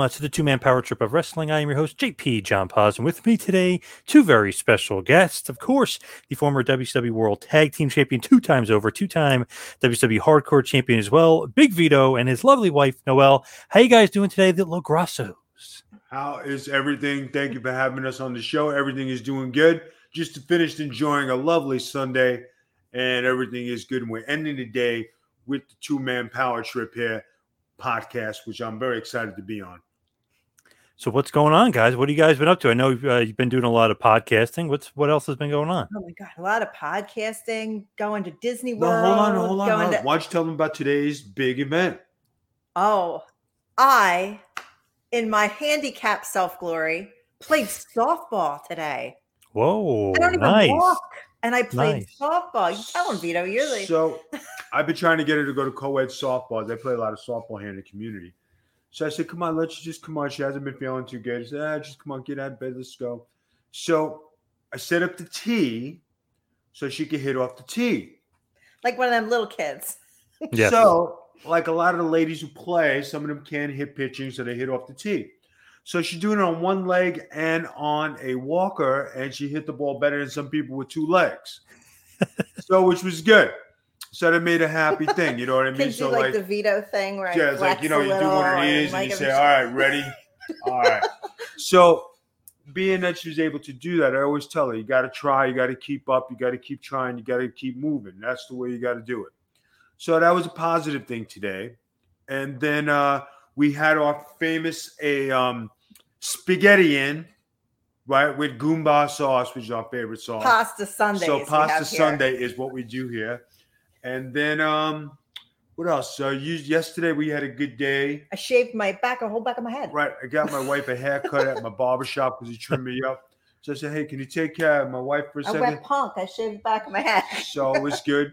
uh, to the two man power trip of wrestling. I am your host, JP John Paz, and with me today, two very special guests. Of course, the former WCW World Tag Team Champion two times over, two time WCW Hardcore Champion as well, Big Vito, and his lovely wife, Noelle. How you guys doing today, the LoGrassos? How is everything? Thank you for having us on the show. Everything is doing good. Just finished enjoying a lovely Sunday, and everything is good. And we're ending the day with the two man power trip here podcast, which I'm very excited to be on. So what's going on, guys? What have you guys been up to? I know uh, you've been doing a lot of podcasting. What's what else has been going on? Oh my god, a lot of podcasting, going to Disney No, World. hold on, hold on. hold on. to- Why don't you tell them about today's big event? oh, I, in my handicap self glory, played softball today. Whoa, I don't even nice. walk, and I played Nice. softball. You tell him, Vito. You're the So I've been trying to get her to go to co-ed softball. They play a lot of softball here in the community. So I said, come on, let's just come on. She hasn't been feeling too good. She said, ah, just come on, get out of bed. Let's go. So I set up the tee so she could hit off the tee. like one of them little kids. Yes. So, like a lot of the ladies who play, some of them can't hit pitching, so they hit off the tee. So she's doing it on one leg and on a walker, and she hit the ball better than some people with two legs. so, which was good. So that made a happy thing. You know what I mean? So like, like, the veto thing where yeah, it's like you know, you do one of these, and like you say, "All right, ready, all right." So, being that she was able to do that, I always tell her, "You got to try, you got to keep up, you got to keep trying, you got to keep moving. That's the way you got to do it." So that was a positive thing today, and then uh, we had our famous a um, spaghetti in, right, with Goomba sauce, which is our favorite sauce. pasta Sunday. So pasta. Sunday is what we do here, and then um, what else? So you yesterday we had a good day. I shaved my back, a whole back of my head. Right, I got my wife a haircut at my barber shop because he trimmed me up. So I said, "Hey, can you take care of my wife for a I second? went punk. I shaved the back of my head. So it was good.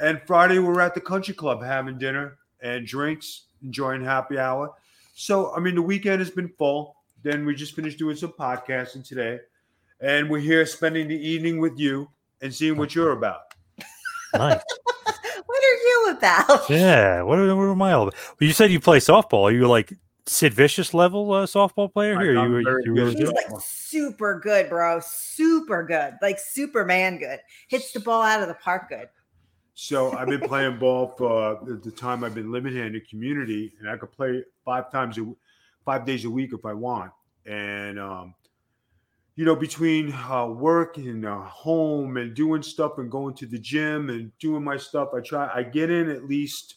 And Friday we were at the country club having dinner and drinks, enjoying happy hour. So I mean, the weekend has been full. Then we just finished doing some podcasting today, and we're here spending the evening with you and seeing what you're about. Nice. what are you about? Yeah. What, what am I all about? Well, you said you play softball. Are you like Sid Vicious level uh, softball player I- here? I'm you, very you really He's do? like super good, bro. Super good. Like Superman good. Hits the ball out of the park good. So I've been playing ball for the, the time I've been living here in the community, and I could play five times a, five days a week if I want. And um, you know, between uh, work and uh, home and doing stuff and going to the gym and doing my stuff, I try. I get in at least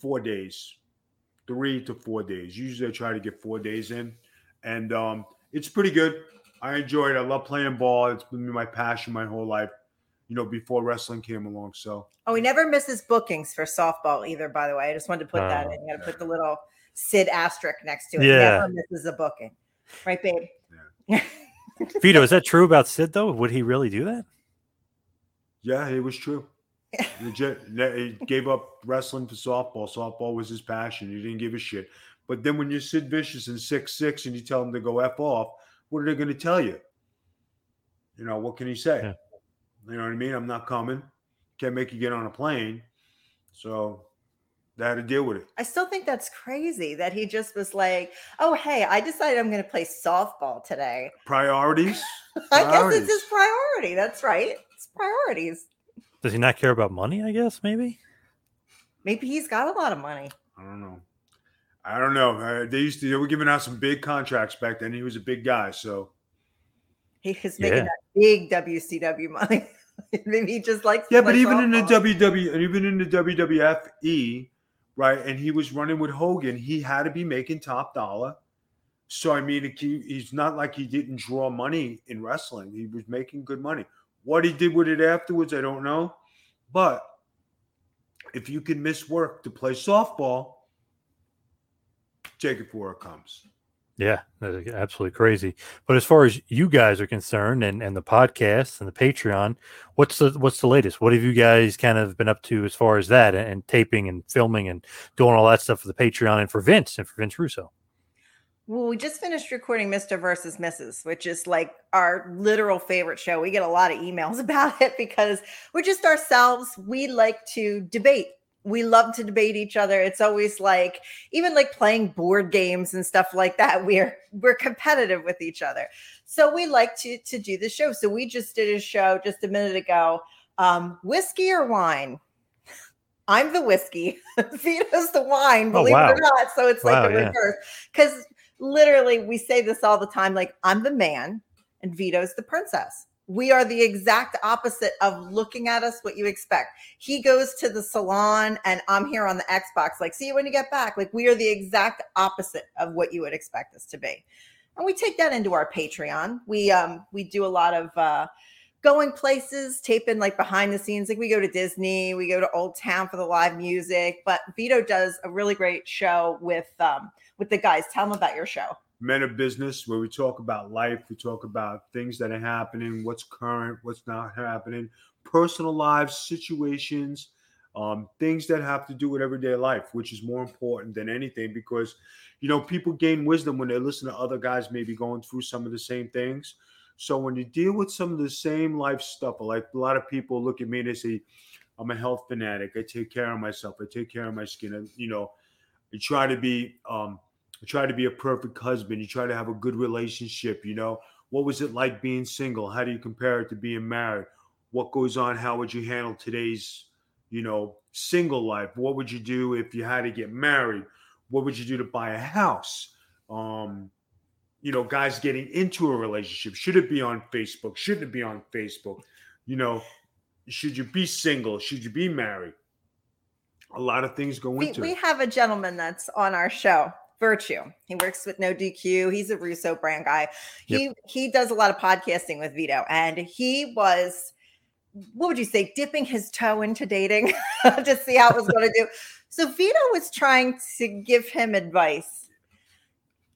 four days, three to four days. Usually, I try to get four days in, and um, it's pretty good. I enjoy it. I love playing ball. It's been my passion my whole life. You know, before wrestling came along. So Oh, he never misses bookings for softball either, by the way. I just wanted to put that Oh. in. You got to put the little Sid asterisk next to it. Yeah. Never misses a booking. Right, babe? Vito, is that true about Sid though? Would he really do that? Yeah, it was true. Legit, he gave up wrestling for softball. Softball was his passion. He didn't give a shit. But then when you're Sid Vicious and six six and you tell them to go f off, what are they going to tell you? You know, what can he say? Yeah. You know what I mean? I'm not coming. Can't make you get on a plane. So they had to deal with it. I still think that's crazy that he just was like, "Oh, hey, I decided I'm going to play softball today." Priorities. I guess it's his priority. That's right. It's priorities. Does he not care about money? I guess maybe. Maybe he's got a lot of money. I don't know. I don't know. Uh, they used to. They were giving out some big contracts back then. He was a big guy, so He was making Yeah. that big WCW money. Maybe he just likes. yeah. But even in the softball. WW, and even in the WWFE, right? And he was running with Hogan. He had to be making top dollar. So I mean, he's not like he didn't draw money in wrestling. He was making good money. What he did with it afterwards, I don't know. But if you can miss work to play softball, take it for where it comes. Yeah, that's absolutely crazy. But as far as you guys are concerned, and and the podcast and the Patreon, what's the what's the latest? What have you guys kind of been up to as far as that, and, and taping and filming and doing all that stuff for the Patreon and for Vince and for Vince Russo? Well, we just finished recording Mr. versus Mrs., which is like our literal favorite show. We get a lot of emails about it because we're just ourselves. We like to debate. We love to debate each other. It's always like even like playing board games and stuff like that. We're we're competitive with each other. So we like to to do the show. So we just did a show just a minute ago. Um, whiskey or wine? I'm the whiskey. Vito's the wine, Oh, believe wow. it or not. So it's like Wow, the yeah. reverse. Because literally we say this all the time like i'm the man and vito's the princess we are the exact opposite of looking at us what you expect. He goes to the salon and i'm here on the xbox like see you when you get back. Like we are the exact opposite of what you would expect us to be. And we take that into our patreon. We um we do a lot of uh going places taping like behind the scenes. Like we go to disney we go to old town for the live music but vito does a really great show with um with the guys. Tell them about your show Men of Business, where we talk about life, we talk about things that are happening, what's current, what's not happening, personal lives, situations, um, things that have to do with everyday life, which is more important than anything because, you know, people gain wisdom when they listen to other guys maybe going through some of the same things. So when you deal with some of the same life stuff, like a lot of people look at me and they say, I'm a health fanatic. I take care of myself. I take care of my skin. And, you know, I try to be um, I try to be a perfect husband. You try to have a good relationship. You know, what was it like being single? How do you compare it to being married? What goes on? How would you handle today's, you know, single life? What would you do if you had to get married? What would you do to buy a house? Um, you know, guys getting into a relationship. Should it be on Facebook? Shouldn't it be on Facebook? You know, should you be single? Should you be married? A lot of things go we, into we have a gentleman that's on our show virtue. He works with no dq he's a russo brand guy. He he does a lot of podcasting with vito and he was what would you say dipping his toe into dating to see how it was going to do. So vito was trying to give him advice.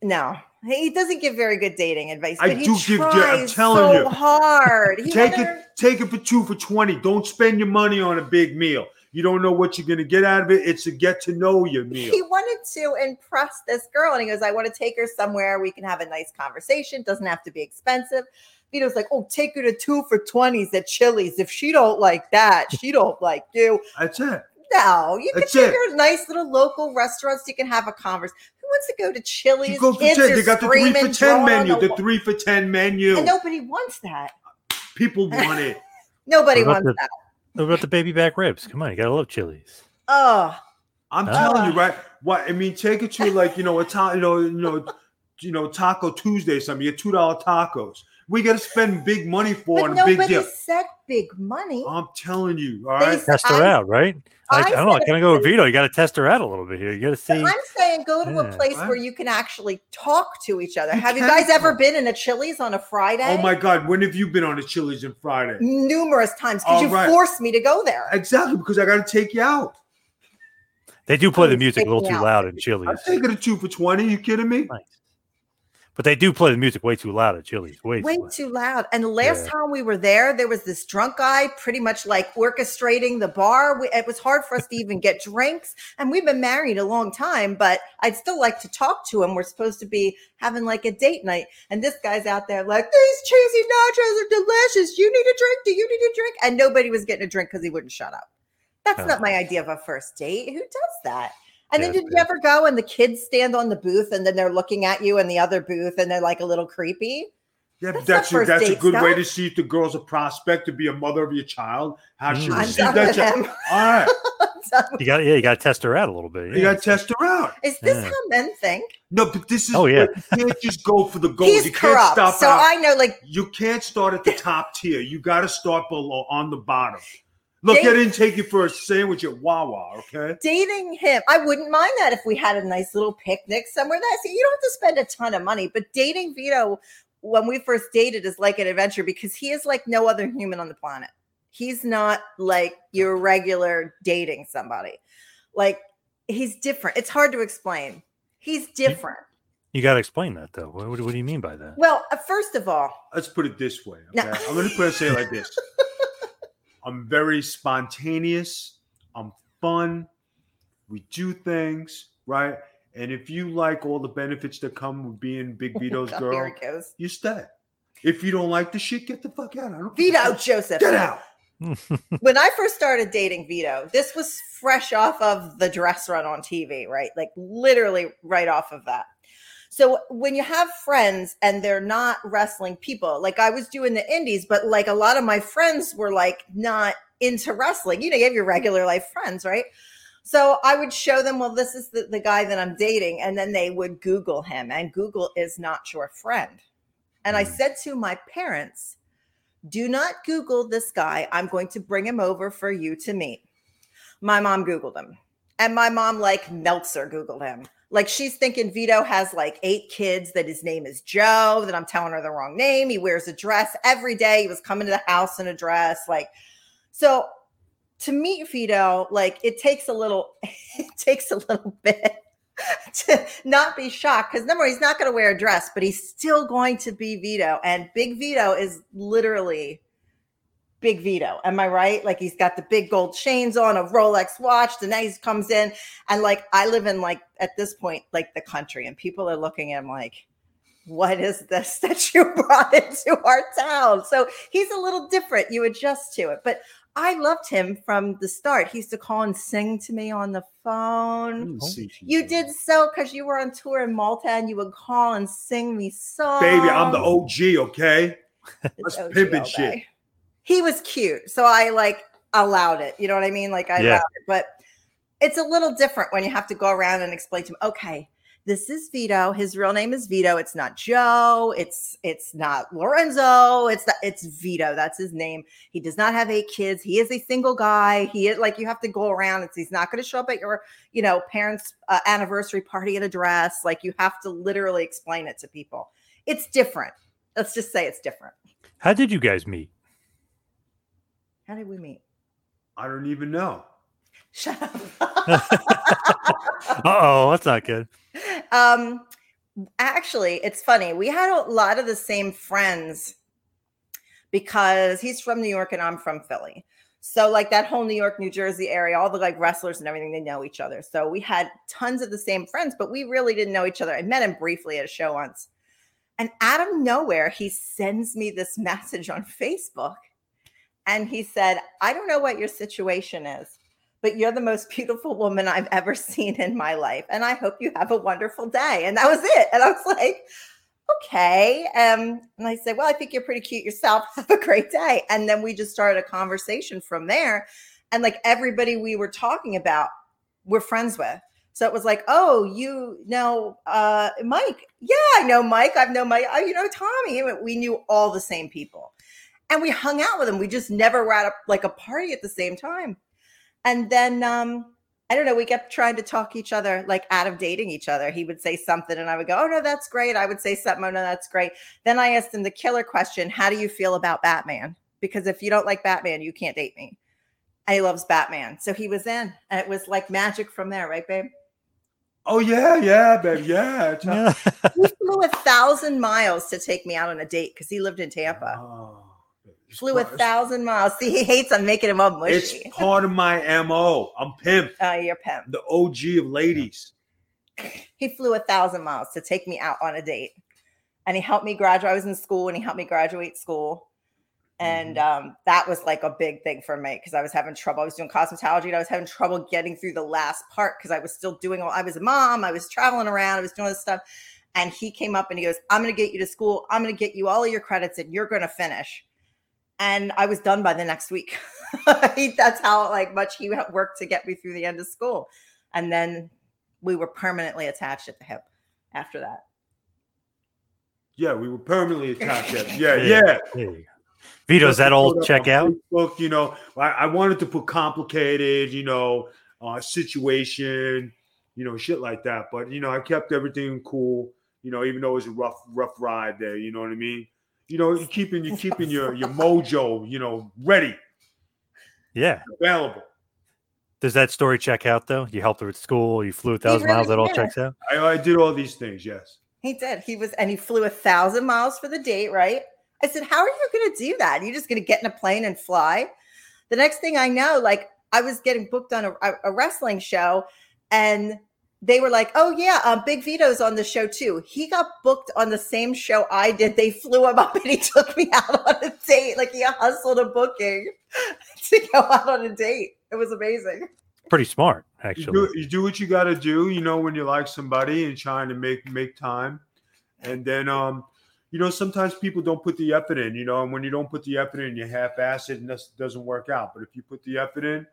No he doesn't give very good dating advice I do give- I'm telling so you. hard. He take it take it for two for 20 don't spend your money on a big meal you don't know what you're going to get out of it. It's a get to know you meal. He wanted to impress this girl and he goes i want to take her somewhere. We can have a nice conversation. Doesn't have to be expensive. Vito's like oh take her to two for 20s at chili's. If she don't like that she don't like you. That's it. No you can take it. her to nice little local restaurants. You can have a converse who wants to go to chili's? you go for Kids 10 they got the three for 10 menu the the three for 10 menu. And nobody wants that. People want it. Nobody wants the- that What about the baby back ribs? Come on, you gotta love chilies. oh i'm Ah. telling you right what i mean take it to like you know a ta- you know you know you know taco tuesday or something you get two dollar tacos we got to spend big money for but on a big deal. nobody deal said big money i'm telling you all They Test her I- out, right? I, I I don't know. Can I said gotta it go with Vito. You gotta test her out a little bit here. You gotta see. I'm saying go to a place Right. where you can actually talk to each other. You have you can guys ever been in a Chili's on a Friday? oh my god when have you been on a chili's on friday Numerous times because you right. forced me to go there. exactly because i got to take you out They do play the music a little too out. loud in Chili's. i'm taking a two for 20 you kidding me Nice. But they do play the music way too loud at Chili's. Way, way too loud. too loud. And the last Yeah. time we were there, there was this drunk guy pretty much like orchestrating the bar. We, it was hard for us to even get drinks. And we've been married a long time, but I'd still like to talk to him. We're supposed to be having like a date night. And this guy's out there like, these cheesy nachos are delicious. You need a drink. Do you need a drink? And nobody was getting a drink because he wouldn't shut up. That's Oh. not my idea of a first date. Who does that? And then Yeah, did you yeah. ever go and the kids stand on the booth and then they're looking at you in the other booth and they're like a little creepy? Yeah, That's that's a, that's a date good way to see if the girl's a prospect to be a mother of your child. How she Mm. I'm receives that with child. All right, You got yeah, you got to test her out a little bit. you yeah. got to test her out. Is this Yeah. how men think? No, but this is. Oh, yeah. You can't just go for the gold. He's you can't corrupt. stop So out. I know, like, you can't start at the top tier. You got to start below on the bottom. Look, They- I didn't take you for a sandwich at Wawa. Okay. dating him, I wouldn't mind that if we had a nice little picnic somewhere. That see, you don't have to spend a ton of money, but dating Vito when we first dated is like an adventure because he is like no other human on the planet. He's not like your regular dating somebody. Like he's different. It's hard to explain. He's different. You got to explain that though. What, what, what do you mean by that? Well, uh, first of all, Let's put it this way. No. Okay. I'm going to put it say it like this. I'm very spontaneous. I'm fun. We do things right. And if you like all the benefits that come with being Big Vito's Oh, girl, here it goes. you stay. If you don't like the shit, get the fuck out. I don't Vito Joseph. Get out. when I first started dating Vito, this was fresh off of the dress run on TV, right? Like literally right off of that. So when you have friends and they're not wrestling people, like I was doing the indies, but like a lot of my friends were like not into wrestling. You know, you have your regular life friends, right? So I would show them, well, this is the, the guy that I'm dating. And then they would Google him, and Google is not your friend. And I Mm. said to my parents, do not Google this guy. I'm going to bring him over for you to meet. My mom Googled him. And my mom, like Meltzer, Googled him. Like she's thinking Vito has like eight kids, that his name is Joe, that I'm telling her the wrong name. He wears a dress every day. He was coming to the house in a dress. Like, so to meet Vito, like it takes a little, it takes a little bit to not be shocked because number he's not going to wear a dress, but he's still going to be Vito. And Big Vito is literally Big Vito. Am I right? Like he's got the big gold chains on, a Rolex watch. The night he comes in, and like I live in like at this point, like the country, and people are looking at him like, what is this that you brought into our town? So he's a little different. You adjust to it. But I loved him from the start. He used to call and sing to me on the phone. Oh. You did so because you were on tour in Malta and you would call and sing me songs. Baby, I'm the OG, okay? It's That's OG pimpin' all oh, shit. day. He was cute. So I like allowed it. You know what I mean? Like I Yeah. allowed it. But it's a little different when you have to go around and explain to him, okay, this is Vito. His real name is Vito. It's not Joe. It's it's not Lorenzo. It's that it's Vito. That's his name. He does not have eight kids. He is a single guy. He is like you have to go around. It's he's not going to show up at your you know parents' uh, anniversary party in a dress. Like you have to literally explain it to people. It's different. Let's just say it's different. How did you guys meet? How did we meet? I don't even know. Shut up. Uh oh, that's not good. um, actually, it's funny. We had a lot of the same friends because he's from New York and I'm from Philly. So, like that whole New York, New Jersey area, all the like wrestlers and everything, they know each other. So, we had tons of the same friends, but we really didn't know each other. I met him briefly at a show once. And out of nowhere, he sends me this message on Facebook. And he said, I don't know what your situation is, but you're the most beautiful woman I've ever seen in my life. And I hope you have a wonderful day. And that was it. And I was like, okay. Um, and I said, well, I think you're pretty cute yourself. Have a great day. And then we just started a conversation from there. And like everybody we were talking about, we're friends with. So it was like, oh, you know uh, Mike? Yeah, I know Mike. I've known Mike. Oh, you know Tommy. We knew all the same people, and we hung out with him. We just never were at a, like a party at the same time. And then um, I don't know. We kept trying to talk each other like out of dating each other. He would say something, and I would go, "Oh no, that's great." I would say something, "Oh no, that's great." Then I asked him the killer question: How do you feel about Batman? Because if you don't like Batman, you can't date me. And he loves Batman, so he was in, and it was like magic from there, right, babe? Oh yeah, yeah, babe, yeah. Yeah. He flew a thousand miles to take me out on a date because he lived in Tampa. Oh, it's Flew a thousand miles. See, he hates I'm making him up It's part of my mo. I'm pimp, Oh, you're pimp. the OG of ladies. He flew a thousand miles to take me out on a date, and he helped me graduate. I was in school, and he helped me graduate school, and um, that was like a big thing for me because I was having trouble. I was doing cosmetology, and I was having trouble getting through the last part because I was still doing. all I was a mom. I was traveling around. I was doing this stuff, and he came up and he goes, "I'm going to get you to school. I'm going to get you all of your credits, and you're going to finish." And I was done by the next week. That's how like much he worked to get me through the end of school, and then we were permanently attached at the hip after that. Yeah, we were permanently attached. Yeah, Yeah. yeah. There. Vito, does that all Put up check out? Facebook, you know, I, I wanted to put complicated, you know, uh, situation, you know, shit like that. But you know, I kept everything cool. You know, even though it was a rough, rough ride there. You know what I mean? You know, you keeping you keeping your your mojo, you know, ready, Yeah. available. Does that story check out though? You helped her at school, you flew a thousand really miles, that all checks out? I, I did all these things. Yes. He did. He was, and he flew a thousand miles for the date, right? I said, How are you going to do that? You're just going to get in a plane and fly? The next thing I know, like I was getting booked on a, a wrestling show, and they were like, Oh, yeah, um, Big Vito's on the show too. He got booked on the same show I did. They flew him up and he took me out on a date. Like he hustled a booking to go out on a date. It was amazing. Pretty smart, You actually. do, you do what you got to do, you know, when you like somebody and trying to make make time, and then um, you know, sometimes people don't put the effort in, you know, and when you don't put the effort in, you half-ass it, and that doesn't work out. But if you put the effort in,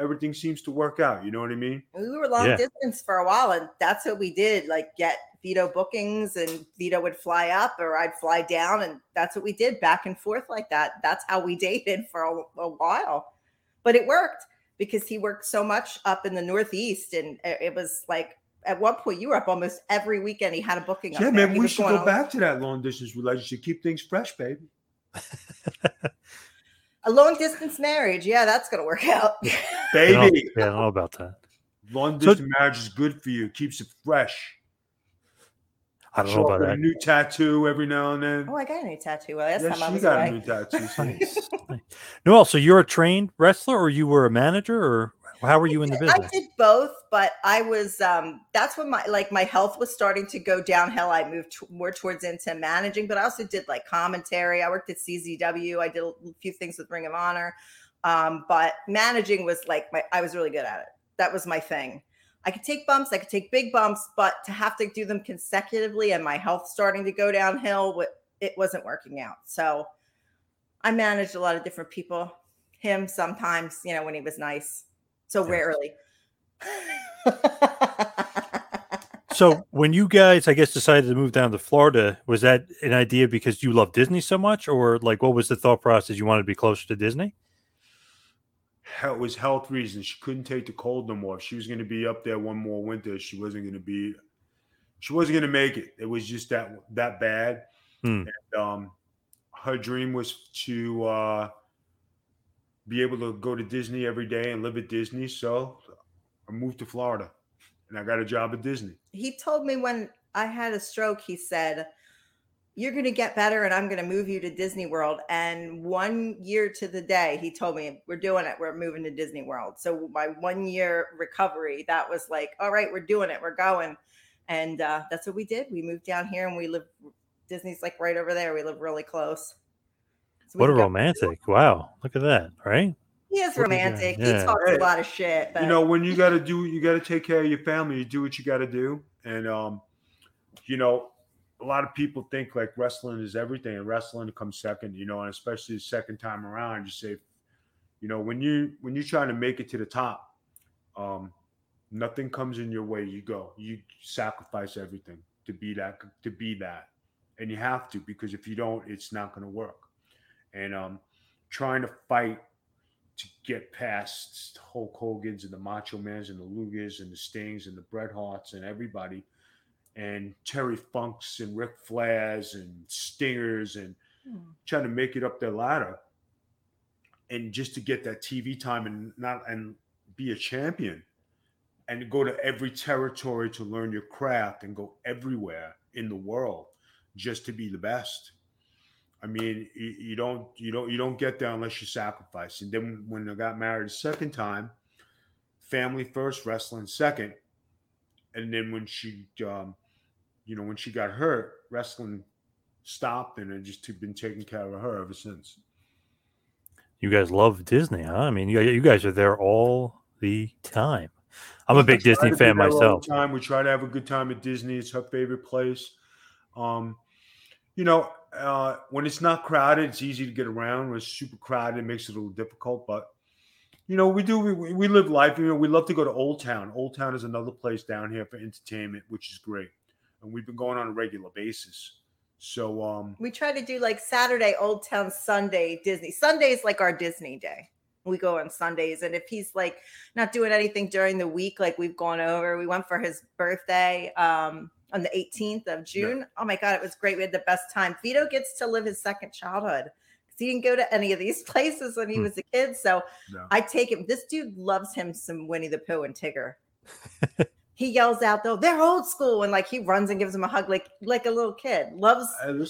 everything seems to work out. You know what I mean? we were long Yeah. distance for a while and that's what we did like get vito bookings and vito would fly up or i'd fly down and that's what we did back and forth like that that's how we dated for a, a while but it worked because he worked so much up in the northeast and it it was like at one point you were up almost every weekend he had a booking Yeah, there. man, we should go all- back to that long distance relationship. Keep things fresh, baby. a long distance marriage yeah that's gonna work out Baby, yeah, I don't know about that. long So- distance marriage is good for you. Keeps it fresh. I don't Show know about that. a new tattoo every now and then. oh i got a new tattoo well, last yeah, time i she was got away a new tattoo. see? Noelle, so you're a trained wrestler or you were a manager or how were you in the business? I did both, but I was um that's when my like my health was starting to go downhill. I moved t- more towards into managing, but I also did like commentary. I worked at CZW. I did a few things with Ring of Honor. Um, but managing was like my I was really good at it. That was my thing. I could take bumps, I could take big bumps, but to have to do them consecutively and my health starting to go downhill, it wasn't working out. So I managed a lot of different people. Him sometimes, you know, when he was nice. So Yeah. rarely. So when you guys, I guess, decided to move down to Florida, was that an idea because you love Disney so much, or like what was the thought process? You wanted to be closer to Disney? It was health reasons. She couldn't take the cold no more. If She was going to be up there one more winter. She wasn't going to be. She wasn't going to make it. It was just that that bad. Hmm. And, um, her dream was to uh, be able to go to Disney every day and live at Disney. So I moved to Florida, and I got a job at Disney. he told me when I had a stroke, he said, You're going to get better and I'm going to move you to Disney World. And one year to the day, he told me, We're doing it. We're moving to Disney World. So my one year recovery, that was like, All right, we're doing it. We're going. And uh, that's what we did. We moved down here and we live, Disney's like right over there. We live really close. So What a can go- romantic! Wow, look at that, right? He is what do you romantic. Yeah. He talks Hey, a lot of shit. But you know when you got to do you got to take care of your family you do what you got to do and um you know a lot of people think like wrestling is everything and wrestling comes second you know and especially the second time around you say you know when you when you're trying to make it to the top um nothing comes in your way you go you sacrifice everything to be that to be that and you have to because if you don't it's not going to work and um trying to fight to get past Hulk Hogan's and the Macho Mans and the Lugers and the Stings and the Bret Harts and everybody, and Terry Funks and Ric Flairs and Stingers and Hmm. trying to make it up their ladder, and just to get that TV time and not and be a champion, and go to every territory to learn your craft and go everywhere in the world just to be the best. I mean, you, you don't you don't you don't get there unless you sacrifice. And then when I got married a second time, family first, wrestling second, and then when she, um, you know, when she got hurt, wrestling stopped, and I just have been taking care of her ever since. You guys love Disney, huh? I mean, you, you guys are there all the time. I'm a big Disney fan there all the myself. Time we try to have a good time at Disney. It's her favorite place. Um, you know, uh, when it's not crowded, it's easy to get around. When it's super crowded, it makes it a little difficult. But you know, we do we, we live life. You know, we love to go to Old Town. Old Town is another place down here for entertainment, which is great, and we've been going on a regular basis. So, um, We try to do like Saturday, Old Town, Sunday, Disney. Sunday's like our Disney day. We go on Sundays. And if he's like not doing anything during the week, like we've gone over, we went for his birthday um, on the 18th of June. Oh my God, it was great. We had the best time. Vito gets to live his second childhood because he didn't go to any of these places when he Hmm. was a kid. So no. I take him. This dude loves him some Winnie the Pooh and Tigger. he yells out though, they're old school, and like he runs and gives him a hug like like a little kid. Loves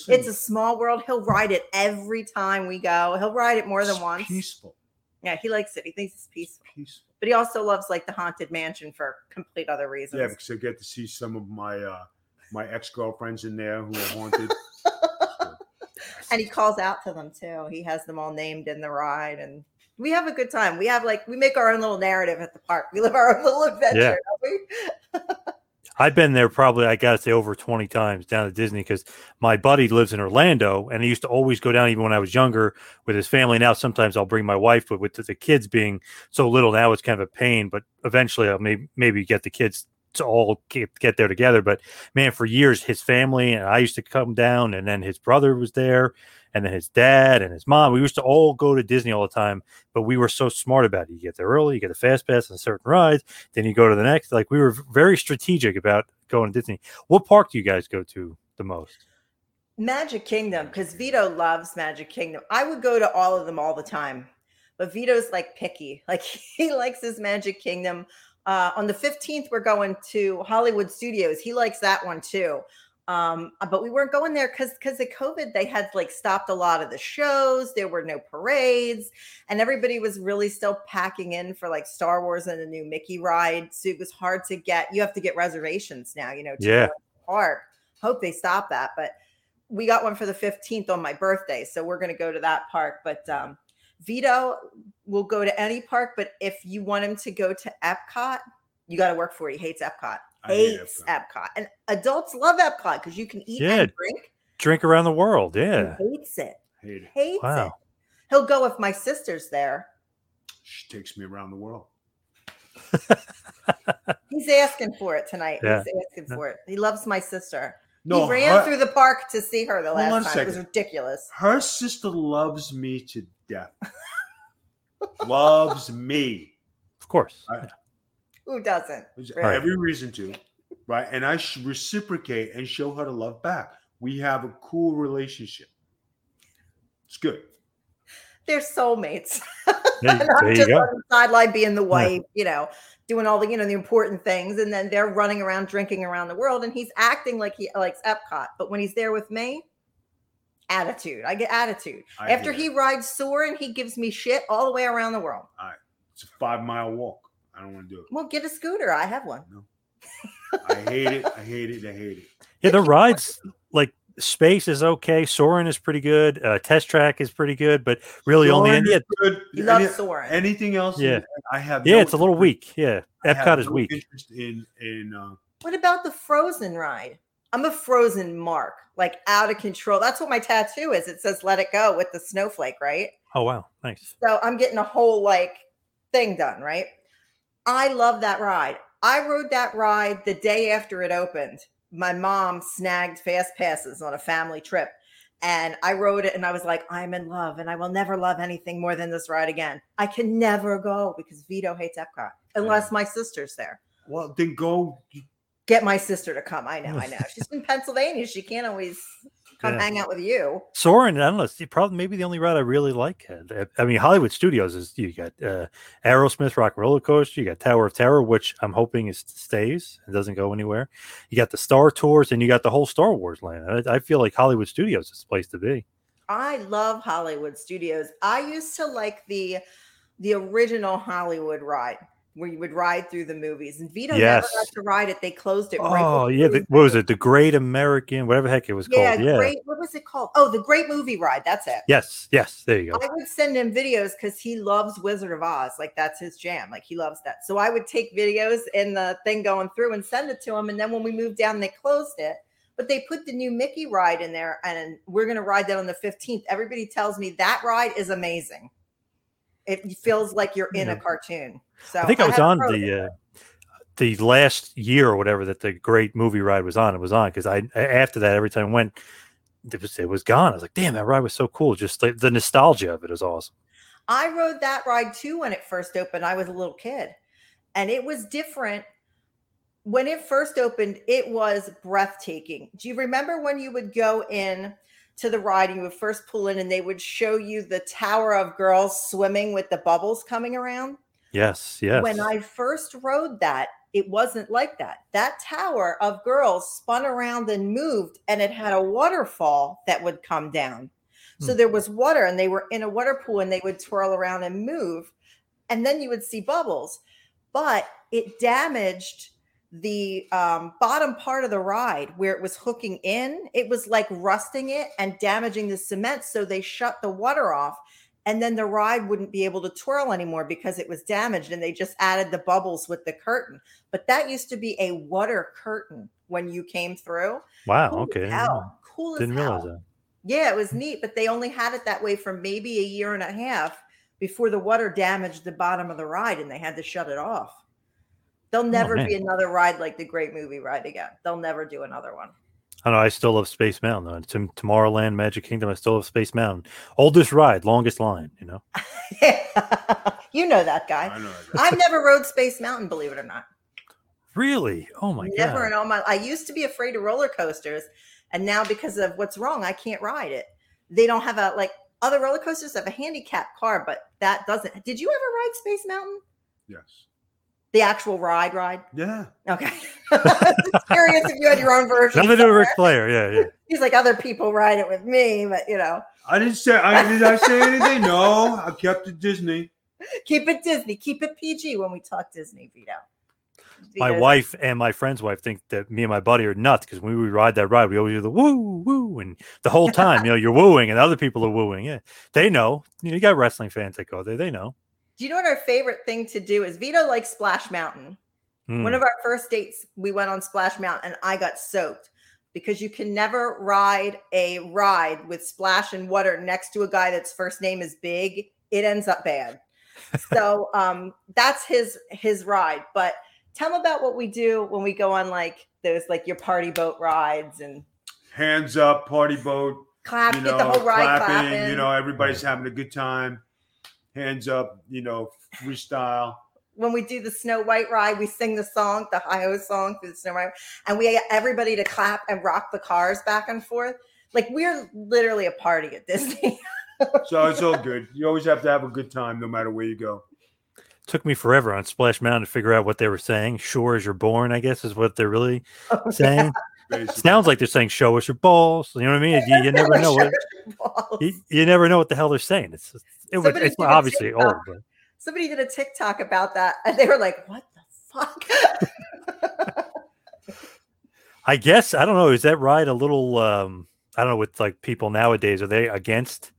it's a small world. He'll ride it every time we go. He'll ride it more than it's once. Peaceful, Yeah, he likes it. He thinks it's peaceful. peaceful. But he also loves like the haunted mansion for complete other reasons. Yeah, because I get to see some of my uh, my ex girlfriends in there who are haunted. and he calls out to them too. He has them all named in the ride, and we have a good time. We have like we make our own little narrative at the park. We live our own little adventure. Yeah. I've been there probably, I got to say, over 20 times down at Disney because my buddy lives in Orlando and he used to always go down even when I was younger with his family. Now, sometimes I'll bring my wife, but with the, the kids being so little now, it's kind of a pain. But eventually, I'll maybe, maybe get the kids to all get, get there together. But man, for years, his family and I used to come down, and then his brother was there, and then his dad and his mom. We used to all go to Disney all the time, but we were so smart about it. You get there early, you get a fast pass on certain rides, then you go to the next. Like we were very strategic about going to Disney. What park do you guys go to the most? Magic Kingdom, because Vito loves Magic Kingdom. I would go to all of them all the time, but Vito's like picky. Like he likes his Magic Kingdom. Uh, on the 15th, we're going to Hollywood Studios. He likes that one too. Um, but we weren't going there because because of COVID, they had like stopped a lot of the shows. There were no parades, and everybody was really still packing in for like Star Wars and the new Mickey ride. So it was hard to get. You have to get reservations now. You know, to Yeah. go to the park. Hope they stop that, but we got one for the 15th on my birthday. So we're going to go to that park. But um, Vito will go to any park. But if you want him to go to Epcot, you got to work for it. He hates Epcot. I hate Hates Epcot. Epcot. And adults love Epcot because you can eat Yeah. and drink. Drink around the world. Yeah. He hates it. Hate it. Hates Wow. it. He'll go if my sister's there. She takes me around the world. He's asking for it tonight. Yeah. He's asking for it. He loves my sister. No, he ran her, through the park to see her the Hold on a last time. It was ridiculous. her sister loves me to death. loves me. Of course. Who doesn't? Uh, right. every reason to, right? And I should reciprocate and show her to love back. We have a cool relationship. It's good. They're soulmates. There, and there I'm just go. on the sideline being the wife, you know, doing all the, you know, the important things. And then they're running around drinking around the world and he's acting like he likes Epcot. But when he's there with me, attitude. I get attitude. I After hear he rides sore and he gives me shit all the way around the world. All right, it's a five mile walk. I don't want to do it. Well, get a scooter. I have one. I hate it. I hate it. I hate it. Yeah, the rides like space is okay. Soarin' is pretty good. Uh, test track is pretty good, but really only Soarin' yeah, good. He loves Any- Soarin'. Anything else? Yeah. I have. yeah, no it's a little weak. Yeah, I have Epcot is no weak. Interest in in uh, What about the Frozen ride? I'm a Frozen mark, like out of control. That's what my tattoo is. It says "Let it go" with the snowflake, right? Oh wow, nice. So I'm getting a whole like thing done, right? I love that ride. I rode that ride the day after it opened. My mom snagged fast passes on a family trip. And I rode it and I was like, I'm in love and I will never love anything more than this ride again. I can never go because Vito hates Epcot unless my sister's there. well, then go. Get my sister to come. I know, I know. She's in Pennsylvania. She can't always come Yeah. hang out with you. Soarin', I don't know. It's the- probably maybe the only ride I really like. Uh, I mean, Hollywood Studios is you got uh, Aerosmith Rock Roller Coaster, you got Tower of Terror, which I'm hoping is stays and doesn't go anywhere. You got the Star Tours, and you got the whole Star Wars land. I, I feel like Hollywood Studios is the place to be. I love Hollywood Studios. I used to like the the original Hollywood ride where you would ride through the movies. And Vito never Yes. got to ride it. They closed it. Oh before yeah, the, what was it? The Great American, whatever the heck it was Yeah, called. Yeah. great. What was it called? Oh, the Great Movie Ride. That's it. Yes. Yes. There you go. I would send him videos because he loves Wizard of Oz. Like that's his jam. Like he loves that. So I would take videos in the thing going through and send it to him. And then when we moved down, they closed it. But they put the new Mickey ride in there, and we're gonna ride that on the 15th. Everybody tells me that ride is amazing. It feels like you're in a cartoon. So I think I was on the uh, the last year or whatever that the Great Movie Ride was on. It was on because I after that every time I went, it was it was gone. I was like, damn, that ride was so cool. Just like the nostalgia of it is awesome. I rode that ride too when it first opened. I was a little kid, and it was different. When it first opened, it was breathtaking. Do you remember when you would go in to the ride and you would first pull in and they would show you the tower of girls swimming with the bubbles coming around? Yes. Yes. When I first rode that, it wasn't like that. That tower of girls spun around and moved, and it had a waterfall that would come down. So Hmm. there was water, and they were in a water pool, and they would twirl around and move, and then you would see bubbles. But it damaged the um, bottom part of the ride where it was hooking in. It was like rusting it and damaging the cement. So they shut the water off and then the ride wouldn't be able to twirl anymore because it was damaged and they just added the bubbles with the curtain but that used to be a water curtain when you came through wow. cool Okay. hell. cool Didn't realize that. yeah it was neat but they only had it that way for maybe a year and a half before the water damaged the bottom of the ride and they had to shut it off there'll oh, never man. be another ride like the great movie ride again they'll never do another one I know. I still love Space Mountain though. It's in Tomorrowland, Magic Kingdom. I still love Space Mountain. Oldest ride, longest line. You know. you know that guy I know. that. i've never rode space mountain believe it or not Really? Oh my Never god. Never in all my I used to be afraid of roller coasters, and now because of what's wrong, I can't ride it. They don't have a like other roller coasters have a handicap car, but that doesn't. Did you ever ride Space Mountain? Yes. The actual ride, ride? Yeah. Okay. Just curious if you had your own version. Nothing to do with somewhere. Ric Flair. Yeah, yeah. He's like other people ride it with me, but you know, I didn't say. I did I say anything? No. I kept it Disney. keep it Disney, keep it PG when we talk Disney, Vito. My wife and my friend's wife think that me and my buddy are nuts because when we ride that ride, we always do the woo woo, and the whole time, you know, you're wooing and other people are wooing. Yeah, they know. You know, you got wrestling fans that go there. They know. Do you know what our favorite thing to do is? Vito likes Splash Mountain. Mm. One of our first dates, we went on Splash Mountain and I got soaked because you can never ride a ride with splash and water next to a guy that's first name is big. It ends up bad. So um that's his his ride. But tell him about what we do when we go on like those like your party boat rides and Hands up, party boat. clap, You get know, the whole ride clapping. clapping. You know, everybody's having a good time. Hands up. You know, freestyle. when we do the Snow White ride, we sing the song, the hi ho song through the Snow White, and we get everybody to clap and rock the cars back and forth. Like we're literally a party at Disney. So it's all good. You always have to have a good time, no matter where you go. Took me forever on Splash Mountain to figure out what they were saying. Sure as you're born, I guess is what they're really oh, saying. Basically. Sounds like they're saying "show us your balls." You know what I mean? You, you never know what you, you never know what the hell they're saying. It's it was, it's obviously TikTok. old, but Somebody did a TikTok about that, and they were like, "What the fuck?" I guess I don't know. Is that ride a little? um I don't know. With like people nowadays, are they against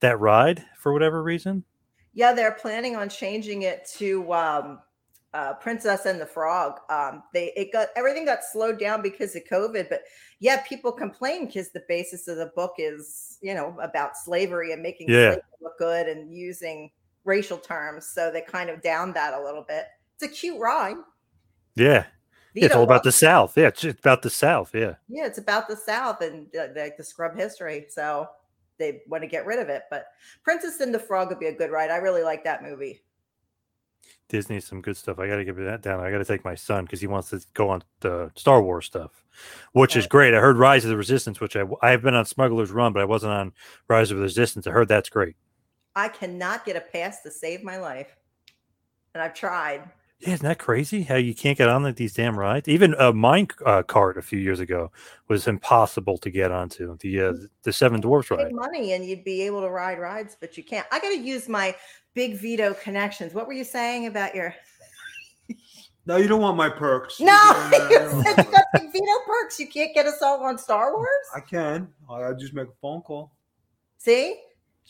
that ride for whatever reason? yeah, they're planning on changing it to um, uh, Princess and the Frog. Um, they it got everything got slowed down because of COVID, but yeah, people complain because the basis of the book is you know about slavery and making Yeah. slavery look good and using racial terms, so they kind of downed that a little bit. It's a cute ride. Yeah, Yeah, it's all about the South. Yeah, it's about the South. Yeah. yeah, it's about the South and like the scrub history. So they want to get rid of it. But Princess and the Frog would be a good ride. I really like that movie. Disney, some good stuff. I got to give that down. I got to take my son because he wants to go on the Star Wars stuff, which is great. I heard Rise of the Resistance, which I I have been on Smuggler's Run, but I wasn't on Rise of the Resistance. I heard that's great. I cannot get a pass to save my life, and I've tried. Yeah, isn't that crazy? How you can't get on like, these damn rides? Even a mine uh, cart a few years ago was impossible to get onto the uh, the Seven Dwarfs ride. money, and you'd be able to ride rides, but you can't. I got to use my big Vito connections. What were you saying about your? No, you don't want my perks. No, You don't- you said you got big Vito perks. You can't get us all on Star Wars. I can. I'll just make a phone call. See,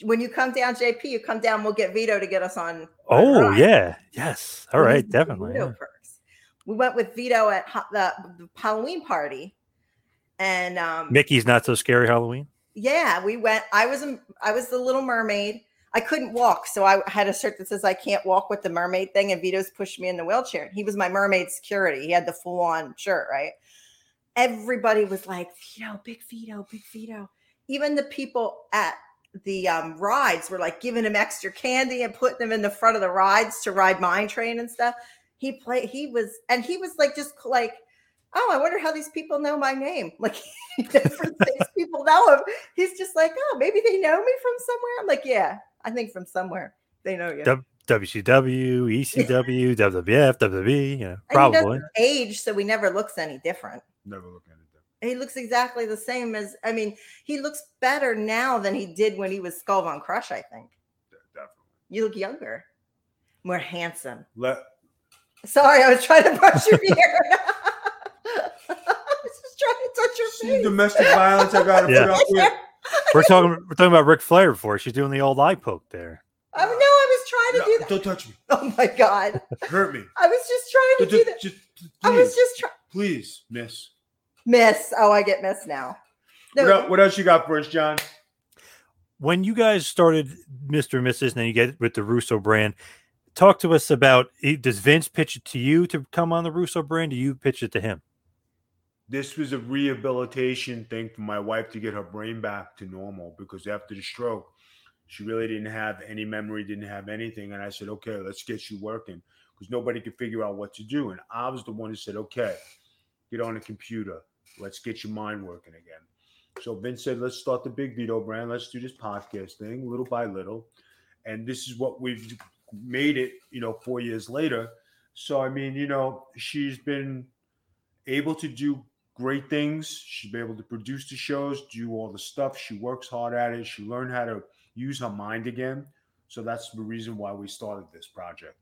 when you come down, JP, you come down. We'll get Vito to get us on. on Oh rides. yeah, yes. All We right, definitely. Vito yeah. perks. We went with Vito at ha- the, the Halloween party, and um, Mickey's not so scary Halloween. yeah, we went. I was a, I was the Little Mermaid. I couldn't walk, so I had a shirt that says "I can't walk with the mermaid" thing, and Vito's pushed me in the wheelchair. He was my mermaid security. He had the full on shirt, right? Everybody was like, "Vito, big Vito, big Vito." Even the people at the um, rides were like giving him extra candy and putting him in the front of the rides to ride mine train and stuff. He played. He was, and he was like, just like, oh, I wonder how these people know my name. Like things people know him. He's just like, oh, maybe they know me from somewhere. I'm like, yeah, I think from somewhere they know you. Dub- WCW, ECW, WWF, WWE. You know, And he probably. age, so he never looks any different. Never look at it. He looks exactly the same as. I mean, he looks better now than he did when he was Skull Von Krush. I think Definitely. you look younger, more handsome. Let Sorry, I was trying to brush your beard. I was just trying to touch your see face. domestic violence I gotta Yeah. put up with. We're talking. We're talking about Ric Flair before. She's doing the old eye poke there. Oh no, I was trying to No, do that. don't touch me. Oh my god, Hurt me. I was just trying to do Just, that. just, I was just trying. please, miss. Miss. Oh, I get miss now. No, What, el- what else you got for us, John? When you guys started Mr. and Mrs., and then you get with the Russo brand, talk to us about. eh, Does Vince pitch it to you to come on the Russo brand? Do you pitch it to him? This was a rehabilitation thing for my wife to get her brain back to normal because after the stroke, she really didn't have any memory, didn't have anything. And I said, okay, let's get you working because nobody could figure out what to do. And I was the one who said, okay, get on the computer. Let's get your mind working again. So Vince said, let's start the Big Vito brand. Let's do this podcast thing little by little. And this is what we've made it, you know, four years later. So, I mean, you know, she's been able to do great things. She's been able to produce the shows, do all the stuff. She works hard at it. She learned how to use her mind again. So that's the reason why we started this project.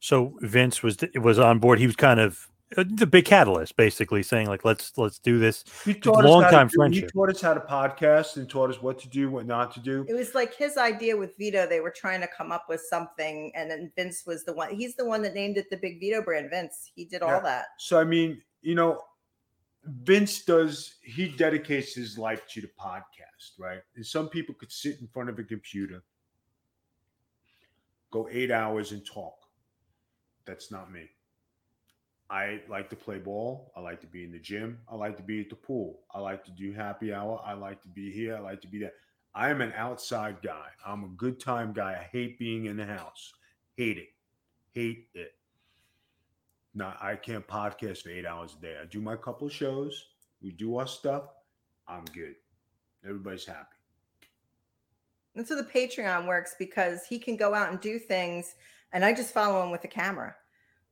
So Vince was was on board. He was kind of uh, the big catalyst, basically saying like, "Let's let's do this." He taught us long how to time do- friendship. He taught us how to podcast and taught us what to do, what not to do. it was like his idea with Vito. They were trying to come up with something, and then Vince was the one. He's the one that named it the Big Vito brand. Vince. He did all Yeah. that. So I mean, you know, Vince does he dedicates his life to the podcast, right? And some people could sit in front of a computer, go eight hours and talk. That's not me. I like to play ball. I like to be in the gym. I like to be at the pool. I like to do happy hour. I like to be here. I like to be there. I am an outside guy. I'm a good time guy. I hate being in the house. Hate it. Hate it. No, I can't podcast for eight hours a day. I do my couple shows. We do our stuff. I'm good. Everybody's happy. That's how the Patreon works because he can go out and do things, and I just follow him with the camera.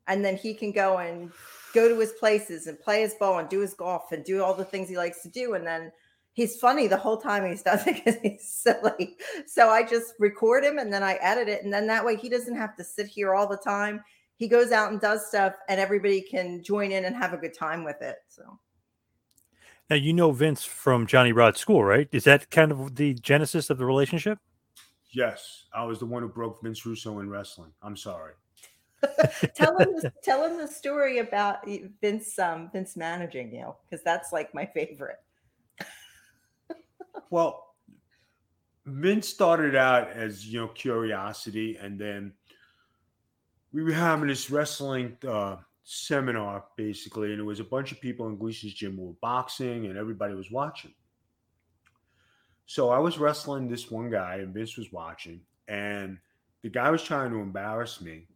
And then he can go and go to his places and play his ball and do his golf and do all the things he likes to do. And then he's funny the whole time he's done it because he's silly. So I just record him and then I edit it. And then that way he doesn't have to sit here all the time. He goes out and does stuff, and everybody can join in and have a good time with it. So Now you know Vince from Johnny Rodz School, right? Is that kind of the genesis of the relationship? Yes, I was the one who broke Vince Russo in wrestling. I'm sorry. tell him the, tell him the story about Vince um Vince managing you because that's like my favorite. Well, Vince started out as you know curiosity, and then we were having this wrestling uh, seminar basically, and it was a bunch of people in Gleason's gym who were boxing, and everybody was watching. So I was wrestling this one guy, and Vince was watching, and the guy was trying to embarrass me,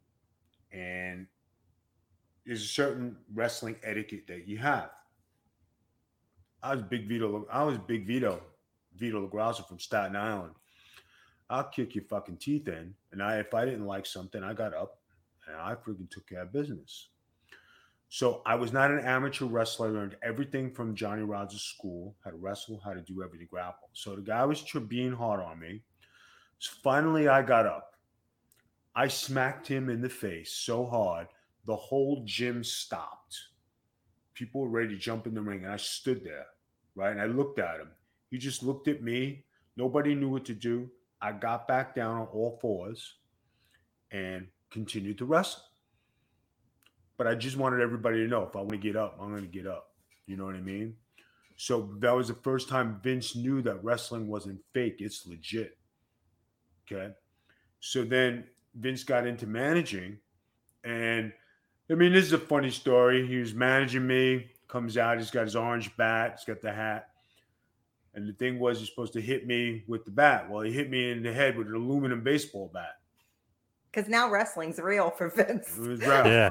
and there's a certain wrestling etiquette that you have. I was big Vito. I was big Vito, Vito LoGrasso from Staten Island. I'll kick your fucking teeth in, and I if I didn't like something, I got up and I freaking took care of business. So I was not an amateur wrestler. I learned everything from Johnny Rodz' school, how to wrestle, how to do everything, grapple. So the guy was being hard on me. So finally, I got up. I smacked him in the face so hard, the whole gym stopped. People were ready to jump in the ring, and I stood there, right? And I looked at him. He just looked at me. Nobody knew what to do. I got back down on all fours and continued to wrestle. But I just wanted everybody to know if I want to get up, I'm going to get up. You know what I mean? So that was the first time Vince knew that wrestling wasn't fake, it's legit. Okay. So then Vince got into managing. And I mean, this is a funny story. He was managing me, comes out, he's got his orange bat, he's got the hat. And the thing was, he's supposed to hit me with the bat. Well, he hit me in the head with an aluminum baseball bat. Because now wrestling's real for Vince. It. Yeah.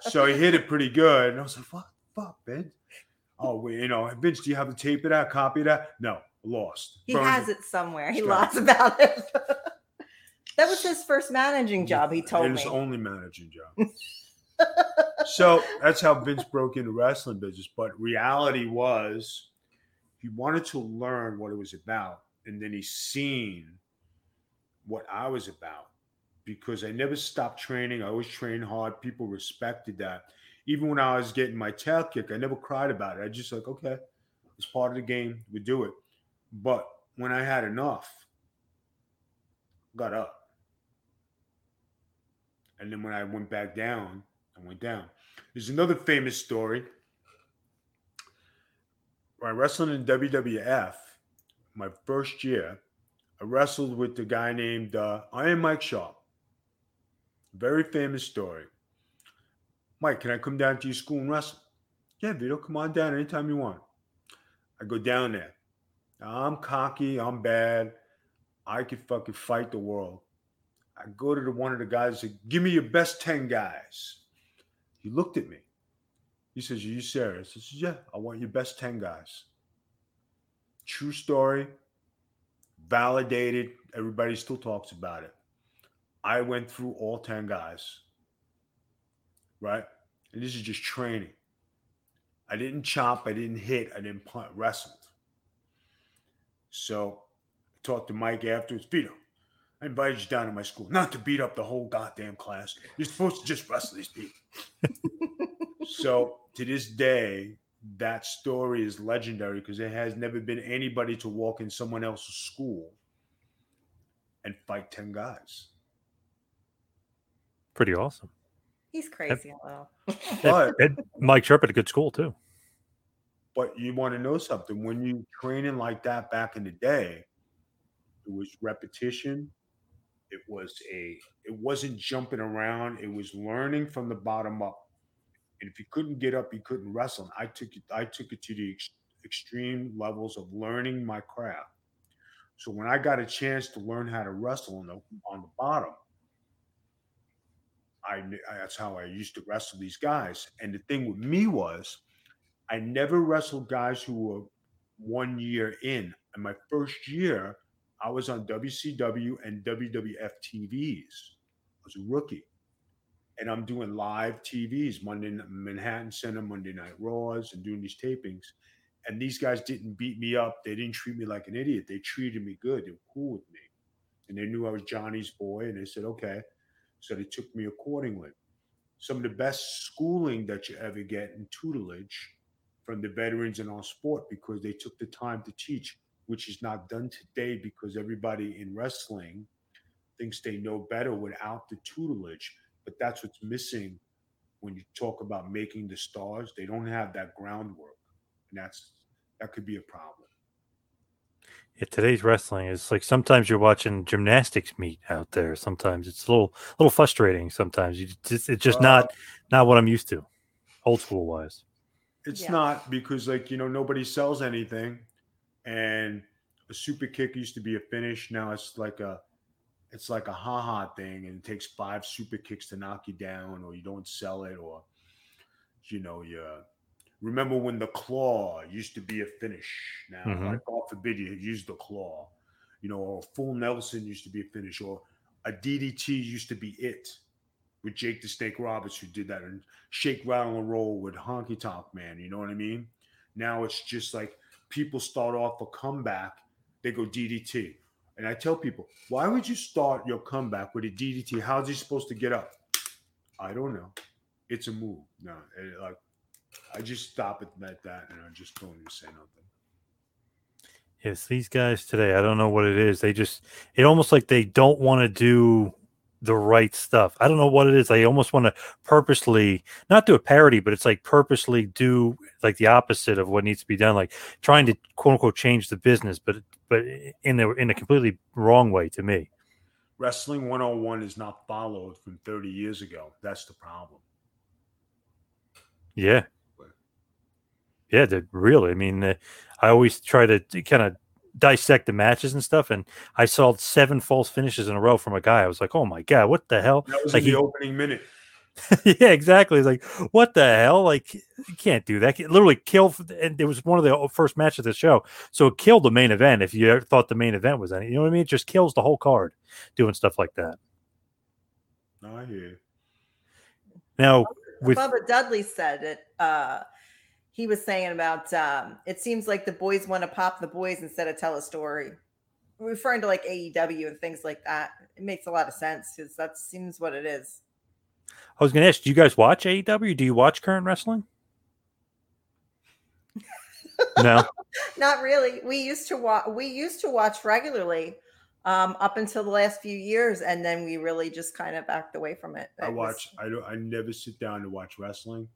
So he hit it pretty good. And I was like, what the fuck, Vince? Oh, wait, you know, Vince, do you have the tape of that, copy of that? No, lost. He Burned has it somewhere. He It's lies about it. that was his first managing job, he told It me. was only managing job. so that's how Vince broke into wrestling business. But reality was he wanted to learn what it was about. And then he seen what I was about because I never stopped training. I always trained hard. People respected that. Even when I was getting my tail kicked, I never cried about it. I just like, okay, it's part of the game. We do it. But when I had enough, got up. And then when I went back down, I went down. There's another famous story. I wrestled in WWF, my first year, I wrestled with the guy named uh, Iron Mike Sharpe. Very famous story. Mike, can I come down to your school and wrestle? Yeah, Vito, come on down anytime you want. I go down there. I'm cocky. I'm bad. I could fucking fight the world. I go to the, one of the guys and say, Give me your best 10 guys. He looked at me. He says, Are you serious? I said, Yeah, I want your best 10 guys. True story, validated. Everybody still talks about it. I went through all 10 guys, right? And this is just training. I didn't chop, I didn't hit, I didn't punt, wrestled. So I talked to Mike afterwards. Vito, I invited you down to my school, not to beat up the whole goddamn class. You're supposed to just wrestle these people. so to this day, that story is legendary because there has never been anybody to walk in someone else's school and fight 10 guys. Pretty awesome. He's crazy a little. But And Mike Sharpe at a good school too. but you want to know something when you training like that back in the day, it was repetition. It was a it wasn't jumping around, it was learning from the bottom up. And if you couldn't get up, you couldn't wrestle. And I took it, I took it to the ex- extreme levels of learning my craft. So when I got a chance to learn how to wrestle on the on the bottom, I that's how I used to wrestle these guys. And the thing with me was, I never wrestled guys who were one year in. And my first year, I was on WCW and WWF TVs. I was a rookie. And I'm doing live TVs, Monday Manhattan Center, Monday Night Raws, and doing these tapings. And these guys didn't beat me up. They didn't treat me like an idiot. They treated me good. They were cool with me. And they knew I was Johnny's boy. And they said, okay. So they took me accordingly. Some of the best schooling that you ever get in tutelage from the veterans in our sport because they took the time to teach, which is not done today because everybody in wrestling thinks they know better without the tutelage. But that's what's missing when you talk about making the stars. They don't have that groundwork, and that's that could be a problem. Yeah, today's wrestling is like sometimes you're watching gymnastics meet out there. Sometimes it's a little little frustrating. Sometimes you just it's just Well- not not what I'm used to, old school wise. It's Yeah. not because like you know nobody sells anything, and a super kick used to be a finish. Now it's like a it's like a ha ha thing, and it takes five super kicks to knock you down, or you don't sell it, or you know, you remember when the claw used to be a finish. Now, Mhm. like, God forbid you use the claw, you know, or full Nelson used to be a finish, or a DDT used to be it with Jake the Snake Roberts, who did that, and Shake, Rattle, and Roll with Honky Tonk Man. You know what I mean? Now it's just like people start off a comeback, they go DDT. And I tell people, why would you start your comeback with a DDT? How's he supposed to get up? I don't know. It's a move. No, it, like I just stop it at that, and I just don't even say nothing. Yes, these guys today, I don't know what it is. They just, it almost like they don't want to do the right stuff. I don't know what it is. They almost want to purposely not do a parody, but it's like purposely do like the opposite of what needs to be done, like trying to quote unquote change the business, but but in the in a completely wrong way to me. Wrestling 101 is not followed from 30 years ago. That's the problem. Yeah. Yeah, they really. I mean, uh, I always try to kind of dissect the matches and stuff, and I saw seven false finishes in a row from a guy. I was like, "Oh my god, what the hell?" That was Like in the he- opening minute. yeah, exactly. It's like, what the hell? Like, you can't do that. It literally kill. And it was one of the first matches of the show, so it killed the main event. If you ever thought the main event was any, you know what I mean? It just kills the whole card doing stuff like that. No, I hear you. Now, with Bubba Dudley said it. Uh, he was saying about um, it seems like the boys want to pop the boys instead of tell a story, referring to like AEW and things like that. It makes a lot of sense because that seems what it is. I was going to ask, do you guys watch AEW? Do you watch current wrestling? no. Not really. We used to watch. We used to watch regularly um, up until the last few years, and then we really just kind of backed away from it. I It was- watch. I don't. I never sit down to watch wrestling.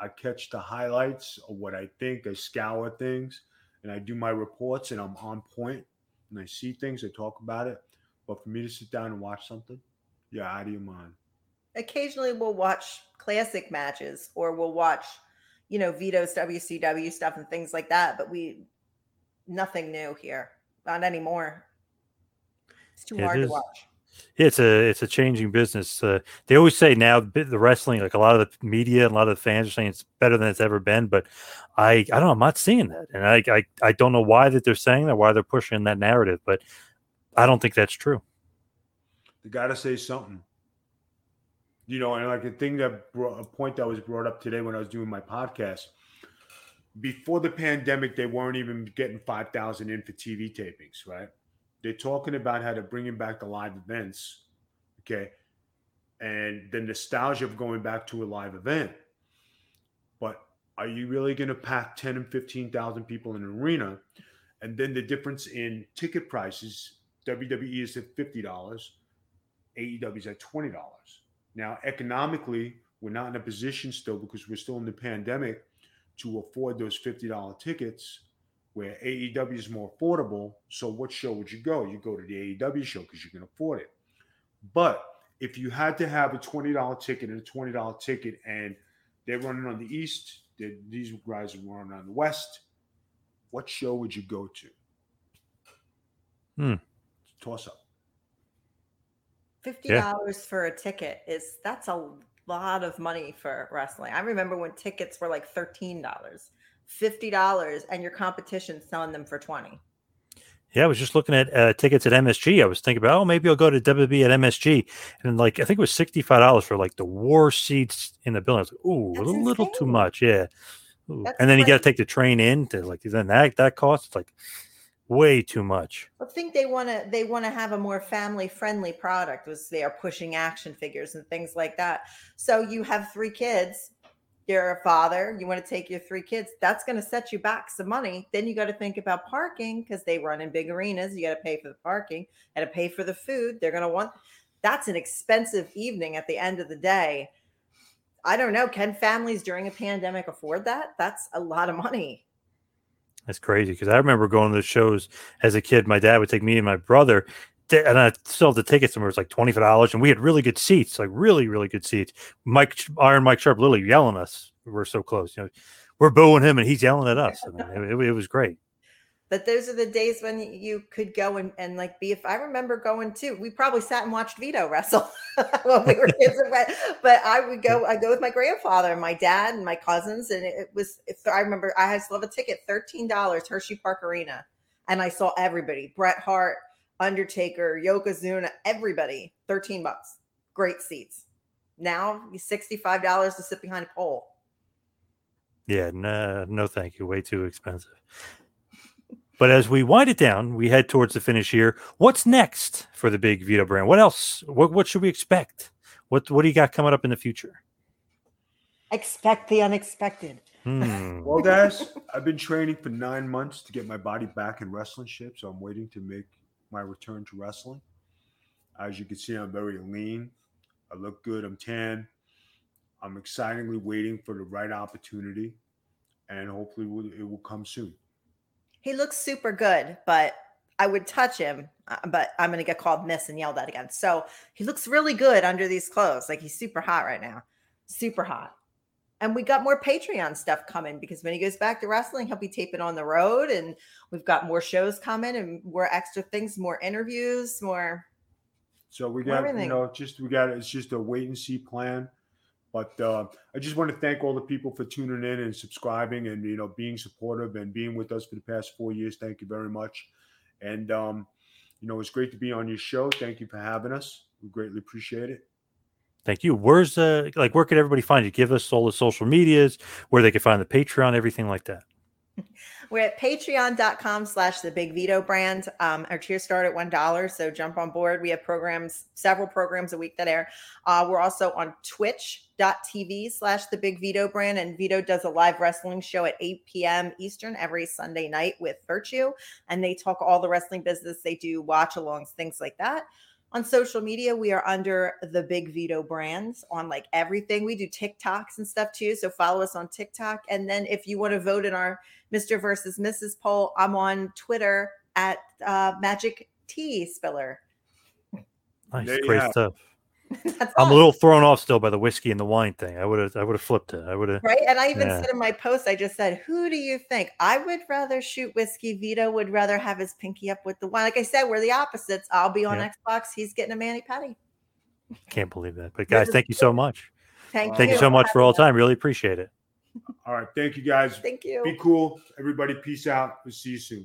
I catch the highlights of what I think. I scour things, and I do my reports, and I'm on point, and I see things. I talk about it. But for me to sit down and watch something, yeah, out of your mind. occasionally we'll watch classic matches or we'll watch you know vito's wcw stuff and things like that but we nothing new here not anymore it's too It hard is. to watch It's a it's a changing business. Uh, they always say now the wrestling, like a lot of the media and a lot of the fans are saying it's better than it's ever been. But I I don't know. I'm not seeing that, and I I, I don't know why that they're saying that, why they're pushing that narrative. But I don't think that's true. They got to say something. You know, and like a thing that brought a point that was brought up today when I was doing my podcast. Before the pandemic, they weren't even getting five thousand in for TV tapings, right? They're talking about how they're bringing back the live events, okay, and the nostalgia of going back to a live event. But are you really going to pack ten and fifteen thousand people in an arena? And then the difference in ticket prices, WWE is at fifty dollars, AEW is at twenty dollars. Now, economically, we're not in a position still because we're still in the pandemic to afford those fifty dollar tickets. Where AEW is more affordable. So, what show would you go? You go to the AEW show because you can afford it. But if you had to have a twenty dollar ticket and a twenty dollar ticket, and they're running on the east, they- these guys are running on the west, what show would you go to? Hmm. Toss up. Fifty Yeah. dollars for a ticket is that's a lot of money for wrestling. I remember when tickets were like thirteen dollars, fifty dollars, and your competition selling them for twenty. Yeah, I was just looking at uh, tickets at MSG. I was thinking about, oh, maybe I'll go to WWE at MSG, and like I think it was sixty five dollars for like the war seats in the building. I was like, ooh, That's a little too much, yeah. And then you got to take the train in to like then that that costs like way too much. I think they want to they want to have a more family friendly product was they are pushing action figures and things like that. So you have three kids, you're a father, you want to take your three kids, that's going to set you back some money. Then you got to think about parking because they run in big arenas, you got to pay for the parking, got to pay for the food. They're going to want that's an expensive evening at the end of the day. I don't know, can families during a pandemic afford that? That's a lot of money. That's crazy because I remember going to the shows as a kid. My dad would take me and my brother, and I sold the tickets, and it was like twenty five dollars, and we had really good seats, like really, really good seats. Mike Iron Mike Sharpe, literally yelling at us—we're so close, you know. We're booing him, and he's yelling at us. I mean, it, it was great. But those are the days when you could go and, and like be. If I remember going too, we probably sat and watched Vito wrestle when we were kids. but I would go. I go with my grandfather and my dad and my cousins, and it, was. If I remember, I had still have a ticket, thirteen dollars, Hershey Park Arena, and I saw everybody: Bret Hart, Undertaker, Yokozuna, everybody, thirteen bucks, great seats. Now sixty five dollars to sit behind a pole. Yeah, no, no, thank you. Way too expensive. But as we wind it down, we head towards the finish here. What's next for the big Vito brand? What else? What what should we expect? What what do you got coming up in the future? Expect the unexpected. Hmm. Well, guys, I've been training for nine months to get my body back in wrestling shape, so I'm waiting to make my return to wrestling. As you can see, I'm very lean. I look good. I'm tan. I'm excitingly waiting for the right opportunity, and hopefully it will come soon. He looks super good, but I would touch him, uh, but I'm going to get called miss and yelled at again. So he looks really good under these clothes. Like he's super hot right now, super hot. And we got more Patreon stuff coming because when he goes back to wrestling, he'll be taping on the road, and we've got more shows coming and more extra things, more interviews, more. So we got everything. you know just we got it's just a wait and see plan. But uh, I just want to thank all the people for tuning in and subscribing and you know being supportive and being with us for the past four years. Thank you very much. And um, you know it's great to be on your show. Thank you for having us. We greatly appreciate it. Thank you. Where's the like where could everybody find you? Give us all the social medias, where they can find the Patreon, everything like that. We're at patreon.com slash the big Vito brand. Um, our tiers start at $1. So jump on board. We have programs, several programs a week that air. Uh, we're also on twitch.tv slash the big Vito brand. And Vito does a live wrestling show at 8 p.m. Eastern every Sunday night with Virtue. And they talk all the wrestling business. They do watch alongs, things like that on social media we are under the big Vito brands on like everything. We do tiktoks and stuff too so follow us on tiktok. And then if you want to vote in our mr versus mrs poll i'm on twitter at uh, magic tea spiller. Nice great stuff I'm a little thrown off still by the whiskey and the wine thing. I would have, I would have flipped it. I would have. Right, and I even yeah. said in my post, I just said, "Who do you think?" I would rather shoot whiskey. Vito would rather have his pinky up with the wine. Like I said, we're the opposites. I'll be on yeah. Xbox. He's getting a mani pedi. Can't believe that, but guys, thank you so much. Thank, you. thank you, you so much for all the time. Really appreciate it. All right, thank you guys. Thank you. Be cool, everybody. Peace out. We'll see you soon.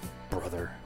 brother.